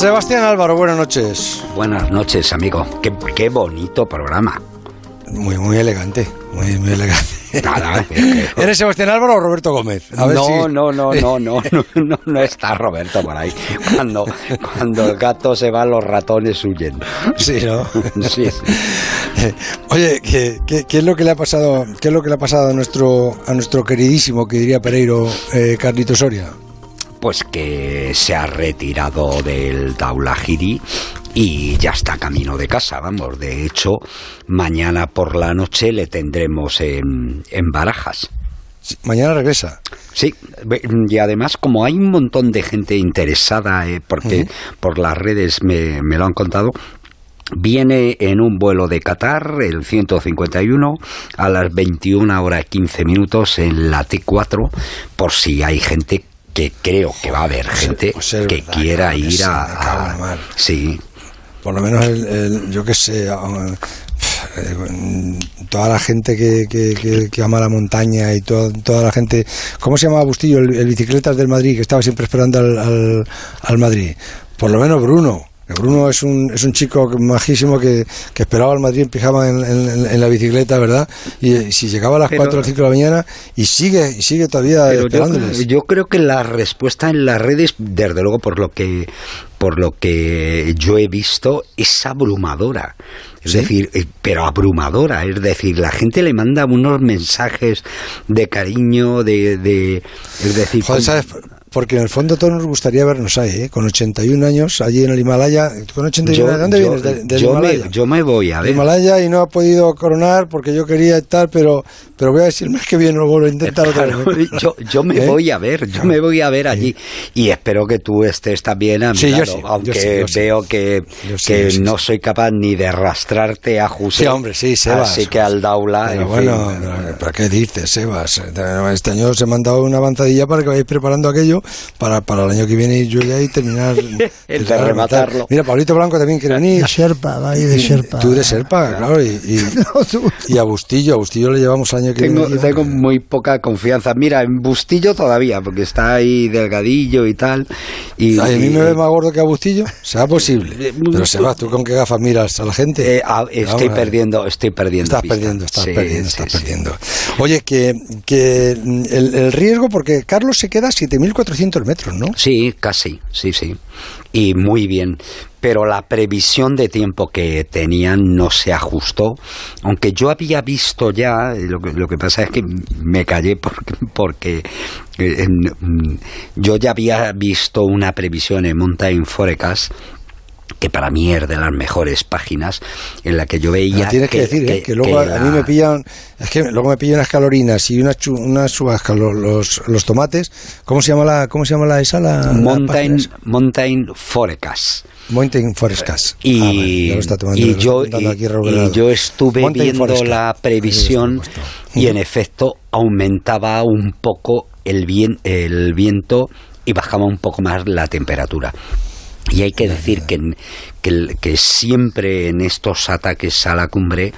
Sebastián Álvaro, buenas noches. Buenas noches, amigo. Qué, qué bonito programa. Muy, muy elegante, muy, muy elegante. ¿Eres Sebastián Álvaro o Roberto Gómez? no, no, no, no, no, no, no, no está Roberto por ahí. Cuando, cuando el gato se va, los ratones huyen. Sí, ¿no? Sí. Oye, ¿qué, qué, es lo que le ha pasado? ¿Qué es lo que le ha pasado a nuestro, a nuestro queridísimo, que diría Pereiro, eh, Carlito Soria? Pues que se ha retirado del Taulahiri y ya está camino de casa, vamos. De hecho, mañana por la noche le tendremos en, en Barajas. Mañana regresa. Sí, y además como hay un montón de gente interesada, eh, porque por las redes me, me lo han contado, Viene en un vuelo de Qatar, el 151, a las 21 horas 15 minutos en la T4, por si hay gente que creo que va a haber pues gente pues que quiera ir a, Sí. Por lo menos, yo que sé, toda la gente que, que, ama la montaña y toda, toda la gente. ¿Cómo se llamaba Bustillo? El, bicicletas del Madrid, que estaba siempre esperando al, al, al Madrid. Por lo menos Bruno Bruno es un, es un chico majísimo que, esperaba al Madrid en pijama en, la bicicleta, ¿verdad? Y, si llegaba a las 4 o 5 de la mañana y sigue, y sigue todavía esperándoles. Yo, creo que la respuesta en las redes, desde luego por lo que por lo que yo he visto, es abrumadora. Es decir, eh, pero abrumadora. Es decir, la gente le manda unos mensajes de cariño, de... de es decir, porque en el fondo todos nos gustaría vernos ahí, ¿eh? con 81 años, allí en el Himalaya. ¿Con 81 ¿De dónde vienes? De, yo, Himalaya. Me, yo me voy a ver. Himalaya y no ha podido coronar porque yo quería estar, pero, pero voy a decir el mes que viene lo vuelvo a intentar otra vez. Yo, yo me ¿Eh? voy a ver, yo me voy a ver allí. Y espero que tú estés también a mi sí, lado, aunque veo que, que no soy capaz ni de arrastrarte a José. Sí, hombre, sí, Sebas. Así que al Daula. Pero bueno, ¿para qué dices, Sebas? Este año se me han dado una avanzadilla para que vayáis preparando aquello para, para el año que viene yo ya y terminar. el terminar rematarlo. Mira, Pablito Blanco también quiere venir. Sherpa, va ahí de Sherpa. Tú de Sherpa, claro. Y, y, y, a Bustillo, a Bustillo le llevamos el año que tengo, viene. Tengo muy poca confianza. Mira, en Bustillo todavía, porque está ahí delgadillo y tal. Y, a mí me ve más gordo que a Bustillo. Será posible. Eh, Pero se va, ¿tú con qué gafas miras a la gente? Eh, estoy perdiendo, estoy perdiendo. Estás perdiendo, estás perdiendo, estás perdiendo. Oye, que, que el riesgo, porque Carlos se queda 7.400 400 metros, ¿no? Sí, casi, sí, sí. Y muy bien. Pero la previsión de tiempo que tenían no se ajustó. Aunque yo había visto ya, eh, lo que, lo que pasa es que me callé porque, eh, porque mm, yo ya había visto una previsión en Mountain Forecast que para mí es de las mejores páginas en la que yo veía tienes que, decir ¿eh? que, luego a mí me pillan es que luego me pillan unas calorinas y unas unas los, los, tomates. Cómo se llama la cómo se llama la esa la Mountain Mountain Forecast. Mountain Forecast. Y, ah, y, yo, y, yo estuve viendo la previsión y en efecto aumentaba un poco el, bien, el viento y bajaba un poco más la temperatura. Y hay que decir que, que, que, siempre en estos ataques a la cumbre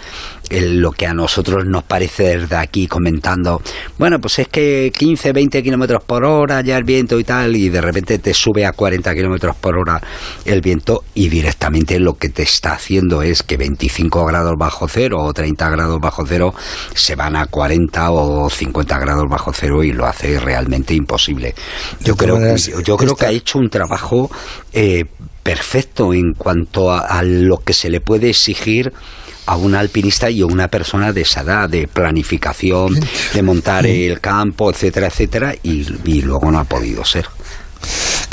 lo que a nosotros nos parece desde aquí comentando, bueno, pues es que 15, 20 kilómetros por hora ya el viento y tal, y de repente te sube a 40 kilómetros por hora el viento y directamente lo que te está haciendo es que 25 grados bajo cero o 30 grados bajo cero se van a 40 o 50 grados bajo cero y lo hace realmente imposible. Yo creo, yo creo que ha hecho un trabajo eh, perfecto en cuanto a lo que se le puede exigir a un alpinista y a una persona de esa edad, de planificación, de montar el campo, etcétera, etcétera, y, y luego no ha podido ser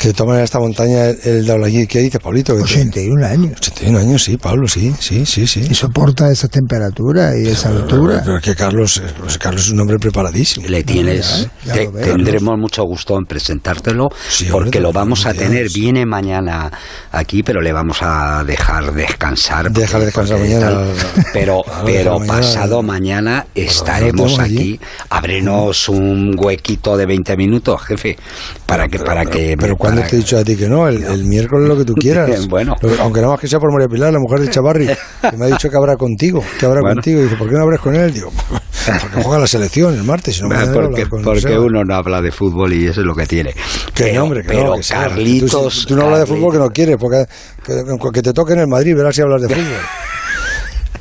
que toma esta montaña el, de ¿Qué dice Pablito? 81 años. 81 años, sí, Pablo, sí, sí, sí, sí. Y soporta esa temperatura y esa altura. Pero, es que Carlos, eh, Carlos es un hombre preparadísimo. Le tienes, tendremos mucho gusto en presentártelo, porque lo vamos a tener, viene mañana aquí, pero le vamos a dejar descansar. Dejar descansar mañana. pero pero pasado mañana estaremos aquí. Ábrenos un huequito de 20 minutos, jefe, para que, para que ¿Cuándo te he dicho a ti que no? El, miércoles lo que tú quieras. bueno. Aunque nada más que sea por María Pilar, la mujer de Chavarri, que me ha dicho que habrá contigo, que habrá contigo. Y dice, ¿por qué no hablas con él? Digo, porque juega la selección el martes. porque, uno no habla de fútbol y eso es lo que tiene. Que pero, hombre, que pero Carlitos. Tú, no hablas de fútbol que no quieres, porque que, te toque en el Madrid, verás si hablas de fútbol.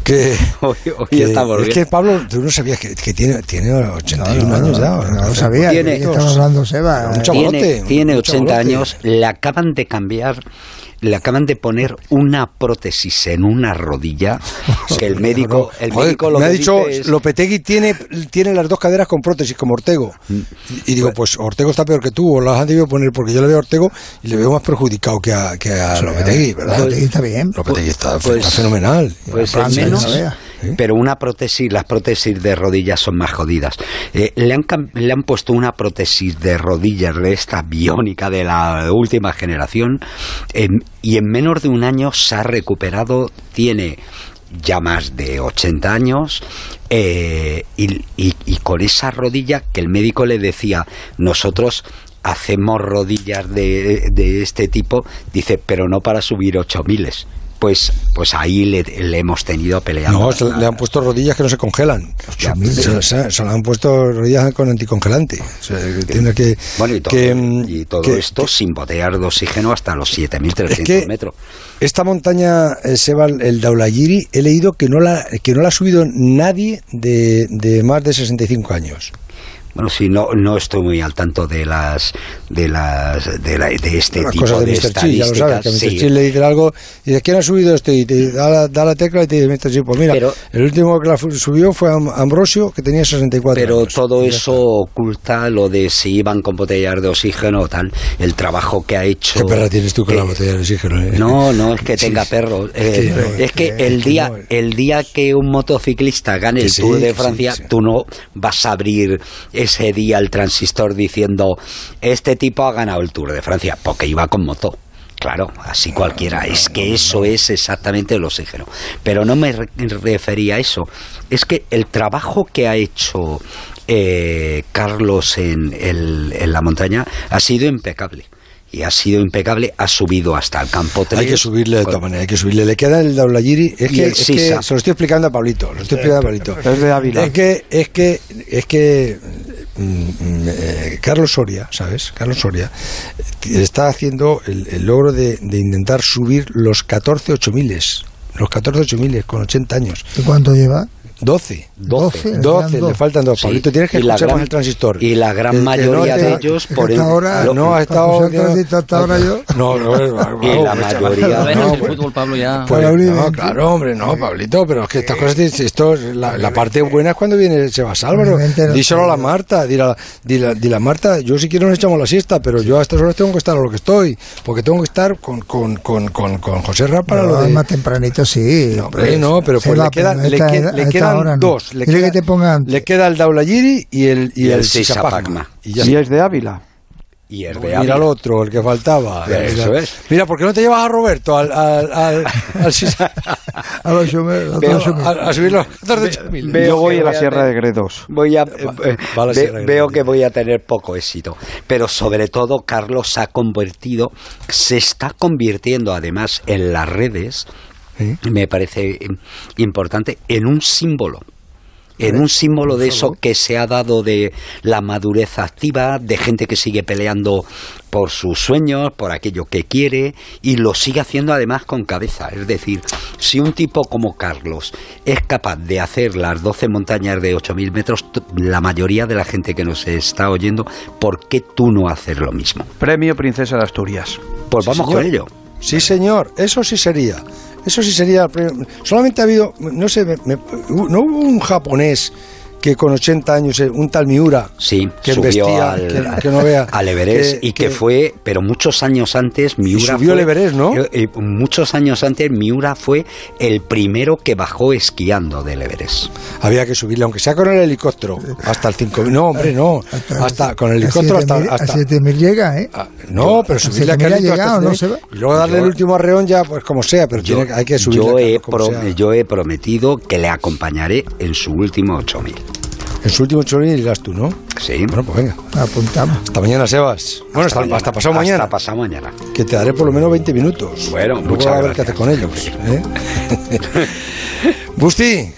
Que, hoy, estamos es que Pablo, tú no sabías que, tiene, tiene 81 años ya. No, lo sabía. Tiene, estamos hablando, Seba. Tiene, tiene 80 años, le acaban de cambiar le acaban de poner una prótesis en una rodilla que el médico, el médico me ha dicho Lopetegui tiene, tiene las dos caderas con prótesis como Ortego. Y digo pues Ortego está peor que tú o las han debido poner porque yo le veo a Ortego y le veo más perjudicado que a, que a Lopetegui ¿verdad? Lopetegui está bien. Lopetegui está, pues, fenomenal. pues al menos pero una prótesis, las prótesis de rodillas son más jodidas. Eh, le, han, le han puesto una prótesis de rodillas de esta biónica de la última generación. Y en menos de un año se ha recuperado, tiene ya más de 80 años eh, y, y, con esa rodilla que el médico le decía, nosotros hacemos rodillas de, de este tipo, dice, pero no para subir ocho miles pues, pues ahí le, hemos tenido peleando. No, le han puesto rodillas que no se congelan. Se, le han puesto rodillas con anticongelante. tiene que, bueno, y todo, esto sin botellas de oxígeno hasta los 7.300 metros. Esta montaña, eh, Seba, el Daulayiri, he leído que no la, que no la ha subido nadie de, de más de 65 años. Bueno, sí, no, no estoy muy al tanto de las de las de, la, de este tipo de, de estadísticas. ya lo sabes, que Mr. le dice algo y dice, ¿quién ha subido esto? Y te da la, da la tecla y te dice, Mr. pues mira, el último que la subió fue Ambrosio, que tenía 64 pero años. Pero todo eso oculta lo de si iban con botellas de oxígeno o tal, el trabajo que ha hecho... ¿Qué perra tienes tú con la botella de oxígeno? Eh? No, no es que tenga perro. es que, el, día, el día que un motociclista gane el Tour de Francia, tú no vas a abrir ese día el transistor diciendo este tipo ha ganado el Tour de Francia porque iba con moto. Claro, así cualquiera. Es que eso es exactamente el oxígeno. Pero no me refería a eso. Es que el trabajo que ha hecho eh, Carlos en, en la montaña ha sido impecable y ha sido impecable, ha subido hasta el campo 3. Hay que subirle de todas maneras, hay que subirle. Le queda el Daulayiri, es que, es que se lo estoy explicando a Pablito, lo estoy explicando a Pablito. Es de Ávila. Es que, es que, es que eh, Carlos Soria, ¿sabes? Carlos Soria eh, está haciendo el, logro de, de, intentar subir los 14 8000 los 14 8000 con 80 años. ¿Y cuánto lleva? 12. 12. 12, le faltan dos. Pablito, tienes que escuchar más el transistor. Y la gran mayoría de ellos, por el, ahora, no ha estado. hasta ahora yo? No, no, y la mayoría. No, el fútbol, Pablo, ya. Pues, no, claro, hombre, no, Pablito, pero es que estas cosas, esto, la, la parte buena es cuando viene Sebas Álvaro. Díselo a la Marta, dile a, la Marta, yo si quiero nos echamos la siesta, pero yo a estas horas tengo que estar a lo que estoy, porque tengo que estar con, con, con, con, con José Rap para lo de. Más tempranito, sí. No, hombre, no, pero pues le, queda, quedan dos. Le queda, que te pongan... le queda el Daulayiri y el, y, el, Sisapagma. Y, y es de Ávila. Y el de Mira el otro, el que faltaba. Eso es. Mira, ¿por qué no te llevas a Roberto al, al, al, al a, subir los Yo voy a la Sierra de Gredos. Voy a, eh, veo que voy a tener poco éxito. Pero sobre todo, Carlos se ha convertido, se está convirtiendo además en las redes me parece importante, en un símbolo en un símbolo de eso que se ha dado de la madurez activa, de gente que sigue peleando por sus sueños, por aquello que quiere, y lo sigue haciendo además con cabeza. Es decir, si un tipo como Carlos es capaz de hacer las 12 montañas de 8.000 metros, la mayoría de la gente que nos está oyendo, ¿por qué tú no haces lo mismo? Premio Princesa de Asturias. Pues vamos con ello. Sí, señor, eso sí sería. Eso sí sería. Solamente ha habido, no sé, no hubo un japonés que con 80 años, eh, un tal Miura, sí, que subió al, que, no vea, al Everest y que, fue, pero muchos años antes Miura subió el Everest, ¿no? Eh, muchos años antes Miura fue el primero que bajó esquiando del Everest. Había que subirle, aunque sea con el helicóptero, hasta el 5000. No, hombre, no. Hasta, con el helicóptero hasta, hasta, 7000 llega, ¿eh? Ah, no, pero subirle a llegado, no se va. Y luego darle el último arreón ya, pues como sea, pero tiene, hay que subirle. Yo he, yo he prometido que le acompañaré en su último 8000. En su último chorrillo irás tú, ¿no? Sí. Bueno, pues venga. Apuntamos. Hasta mañana, Sebas. Bueno, hasta, hasta, pasado mañana. Hasta pasado mañana. Que te daré por lo menos 20 minutos. Bueno, muchas a ver qué haces con ellos. ¿eh? Busti,